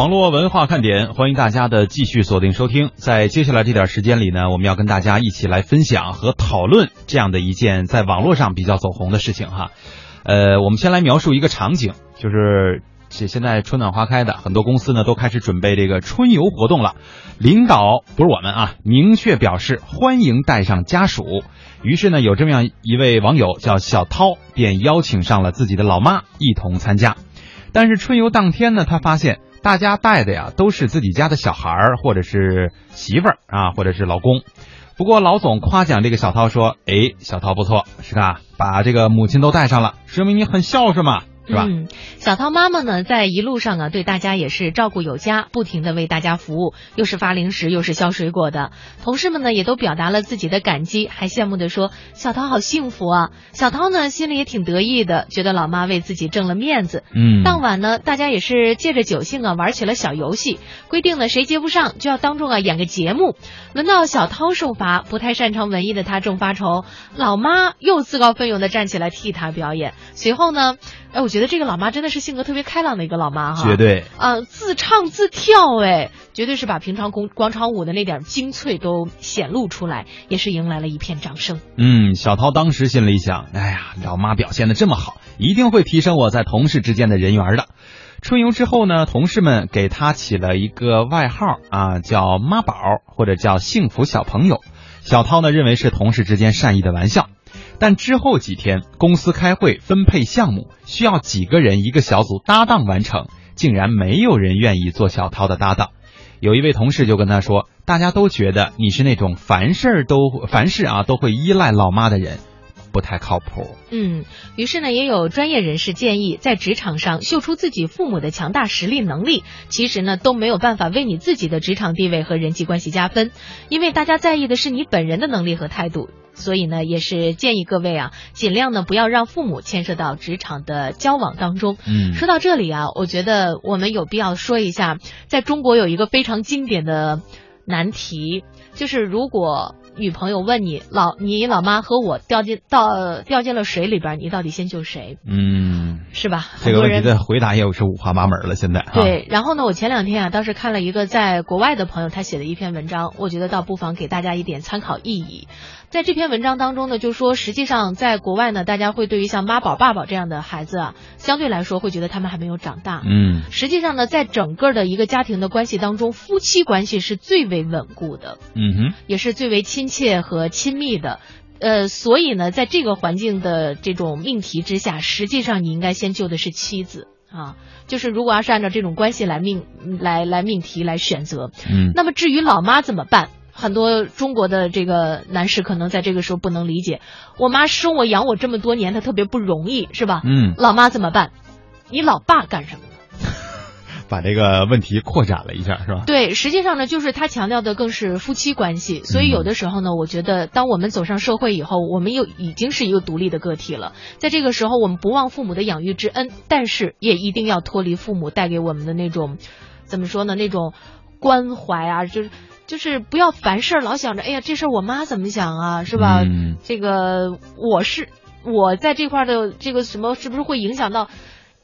网络文化看点，欢迎大家的继续锁定收听。在接下来这点时间里呢，我们要跟大家一起来分享和讨论这样的一件在网络上比较走红的事情哈。呃，我们先来描述一个场景，就是这现在春暖花开的，很多公司呢都开始准备这个春游活动了。领导不是我们啊，明确表示欢迎带上家属。于是呢，有这么样一位网友叫小涛，便邀请上了自己的老妈一同参加。但是春游当天呢，他发现大家带的呀都是自己家的小孩儿，或者是媳妇儿啊，或者是老公。不过老总夸奖这个小涛说：“哎，小涛不错，是吧？把这个母亲都带上了，说明你很孝顺嘛。”是吧？嗯，小涛妈妈呢，在一路上啊，对大家也是照顾有加，不停的为大家服务，又是发零食，又是削水果的。同事们呢，也都表达了自己的感激，还羡慕的说：“小涛好幸福啊！”小涛呢，心里也挺得意的，觉得老妈为自己挣了面子。嗯，当晚呢，大家也是借着酒兴啊，玩起了小游戏，规定呢，谁接不上就要当众啊演个节目。轮到小涛受罚，不太擅长文艺的他正发愁，老妈又自告奋勇的站起来替他表演。随后呢，哎，我觉得这个老妈真的是性格特别开朗的一个老妈哈，绝对啊，自唱自跳，哎，绝对是把平常广广场舞的那点精粹都显露出来，也是迎来了一片掌声。嗯，小涛当时心里想，哎呀，老妈表现的这么好，一定会提升我在同事之间的人缘的。春游之后呢，同事们给他起了一个外号啊，叫妈宝或者叫幸福小朋友。小涛呢认为是同事之间善意的玩笑。但之后几天，公司开会分配项目，需要几个人一个小组搭档完成，竟然没有人愿意做小涛的搭档。有一位同事就跟他说：“大家都觉得你是那种凡事都凡事啊都会依赖老妈的人。”不太靠谱。嗯，于是呢，也有专业人士建议，在职场上秀出自己父母的强大实力能力，其实呢都没有办法为你自己的职场地位和人际关系加分，因为大家在意的是你本人的能力和态度。所以呢，也是建议各位啊，尽量呢不要让父母牵涉到职场的交往当中。嗯，说到这里啊，我觉得我们有必要说一下，在中国有一个非常经典的难题，就是如果。女朋友问你老你老妈和我掉进到掉进了水里边，你到底先救谁？嗯，是吧？这个问题的回答也是五花八门了。现在对，然后呢，我前两天啊，倒是看了一个在国外的朋友他写的一篇文章，我觉得倒不妨给大家一点参考意义。在这篇文章当中呢，就说实际上在国外呢，大家会对于像妈宝爸宝这样的孩子啊，相对来说会觉得他们还没有长大。嗯，实际上呢，在整个的一个家庭的关系当中，夫妻关系是最为稳固的。嗯哼，也是最为亲切和亲密的。呃，所以呢，在这个环境的这种命题之下，实际上你应该先救的是妻子啊。就是如果要是按照这种关系来命来来命题来选择，嗯，那么至于老妈怎么办？很多中国的这个男士可能在这个时候不能理解，我妈生我养我这么多年，她特别不容易，是吧？嗯，老妈怎么办？你老爸干什么？把这个问题扩展了一下，是吧？对，实际上呢，就是他强调的更是夫妻关系。所以有的时候呢，我觉得，当我们走上社会以后，我们又已经是一个独立的个体了。在这个时候，我们不忘父母的养育之恩，但是也一定要脱离父母带给我们的那种，怎么说呢？那种关怀啊，就是就是不要凡事老想着，哎呀，这事儿我妈怎么想啊，是吧？嗯，这个我是我在这块的这个什么，是不是会影响到？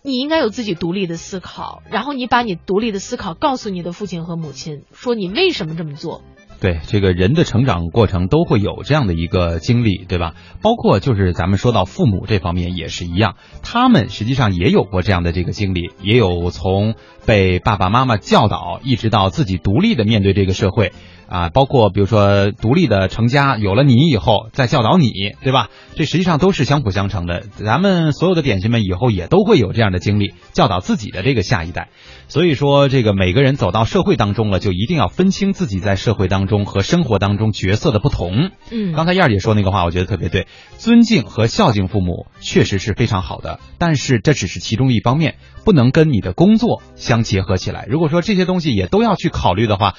你应该有自己独立的思考，然后你把你独立的思考告诉你的父亲和母亲，说你为什么这么做。对，这个人的成长过程都会有这样的一个经历，对吧？包括就是咱们说到父母这方面也是一样，他们实际上也有过这样的这个经历，也有从被爸爸妈妈教导，一直到自己独立的面对这个社会。啊，包括比如说独立的成家，有了你以后再教导你，对吧？这实际上都是相辅相成的。咱们所有的点心们以后也都会有这样的经历，教导自己的这个下一代。所以说，这个每个人走到社会当中了，就一定要分清自己在社会当中和生活当中角色的不同。嗯，刚才燕儿姐说那个话，我觉得特别对。尊敬和孝敬父母确实是非常好的，但是这只是其中一方面，不能跟你的工作相结合起来。如果说这些东西也都要去考虑的话，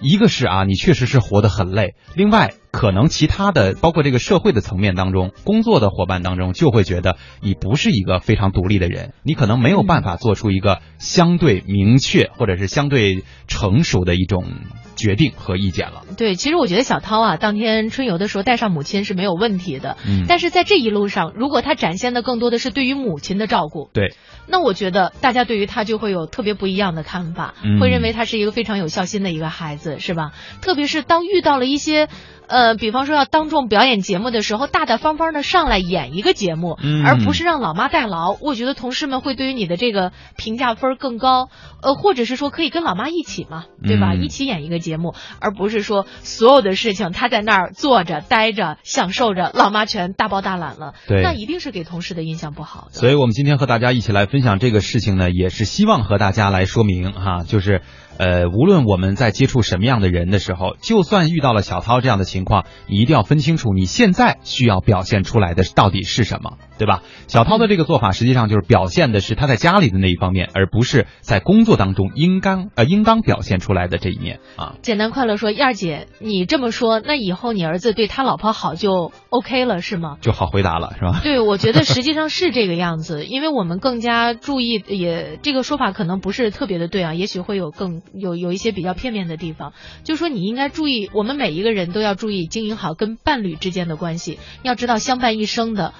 一个是啊，你确实是活得很累；另外，可能其他的，包括这个社会的层面当中，工作的伙伴当中，就会觉得你不是一个非常独立的人，你可能没有办法做出一个相对明确或者是相对成熟的一种决定和意见了。对，其实我觉得小涛啊，当天春游的时候带上母亲是没有问题的。嗯，但是在这一路上，如果他展现的更多的是对于母亲的照顾，对，那我觉得大家对于他就会有特别不一样的看法，嗯会认为他是一个非常有孝心的一个孩子，是吧？特别是当遇到了一些。呃，比方说要当众表演节目的时候，大大方方的上来演一个节目，嗯而不是让老妈代劳。我觉得同事们会对于你的这个评价分更高，呃，或者是说可以跟老妈一起嘛，对吧？嗯一起演一个节目，而不是说所有的事情他在那儿坐着待着享受着，老妈全大包大揽了，对那一定是给同事的印象不好的。所以我们今天和大家一起来分享这个事情呢，也是希望和大家来说明哈，就是呃，无论我们在接触什么样的人的时候，就算遇到了小涛这样的情况，你一定要分清楚你现在需要表现出来的到底是什么，对吧？小涛的这个做法实际上就是表现的是他在家里的那一方面，而不是在工作当中应当呃应当表现出来的这一面啊。简单快乐说，燕儿姐，你这么说，那以后你儿子对他老婆好就 OK 了是吗？就好回答了，是吧？对，我觉得实际上是这个样子，因为我们更加注意，也这个说法可能不是特别的对啊，也许会有更有有一些比较片面的地方。就说你应该注意，我们每一个人都要注意经营好跟伴侣之间的关系，要知道相伴一生的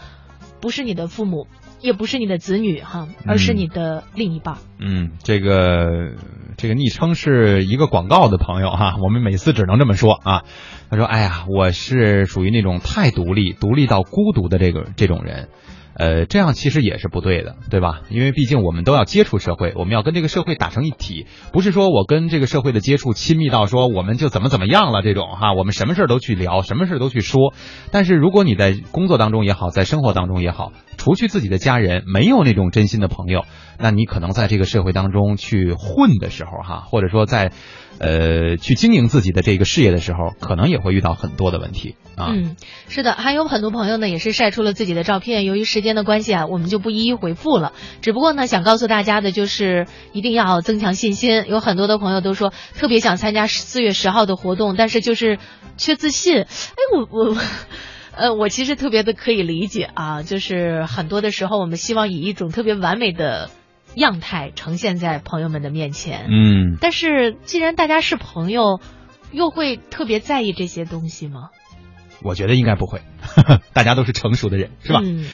不是你的父母，也不是你的子女哈，而是你的另一半。嗯，这个这个昵称是一个广告的朋友哈，我们每次只能这么说啊。他说：“哎呀，我是属于那种太独立，独立到孤独的这个这种人。”呃，这样其实也是不对的，对吧？因为毕竟我们都要接触社会，我们要跟这个社会打成一体，不是说我跟这个社会的接触亲密到说我们就怎么怎么样了这种哈，我们什么事儿都去聊，什么事儿都去说。但是如果你在工作当中也好，在生活当中也好，除去自己的家人，没有那种真心的朋友，那你可能在这个社会当中去混的时候哈，或者说在呃去经营自己的这个事业的时候，可能也会遇到很多的问题啊。嗯，是的，还有很多朋友呢也是晒出了自己的照片，由于时间的关系啊，我们就不一一回复了。只不过呢，想告诉大家的就是一定要增强信心。有很多的朋友都说特别想参加四月十号的活动，但是就是缺自信。哎，我我。呃，我其实特别的可以理解啊，就是很多的时候，我们希望以一种特别完美的样态呈现在朋友们的面前。嗯，但是既然大家是朋友，又会特别在意这些东西吗？我觉得应该不会，大家都是成熟的人，是吧？嗯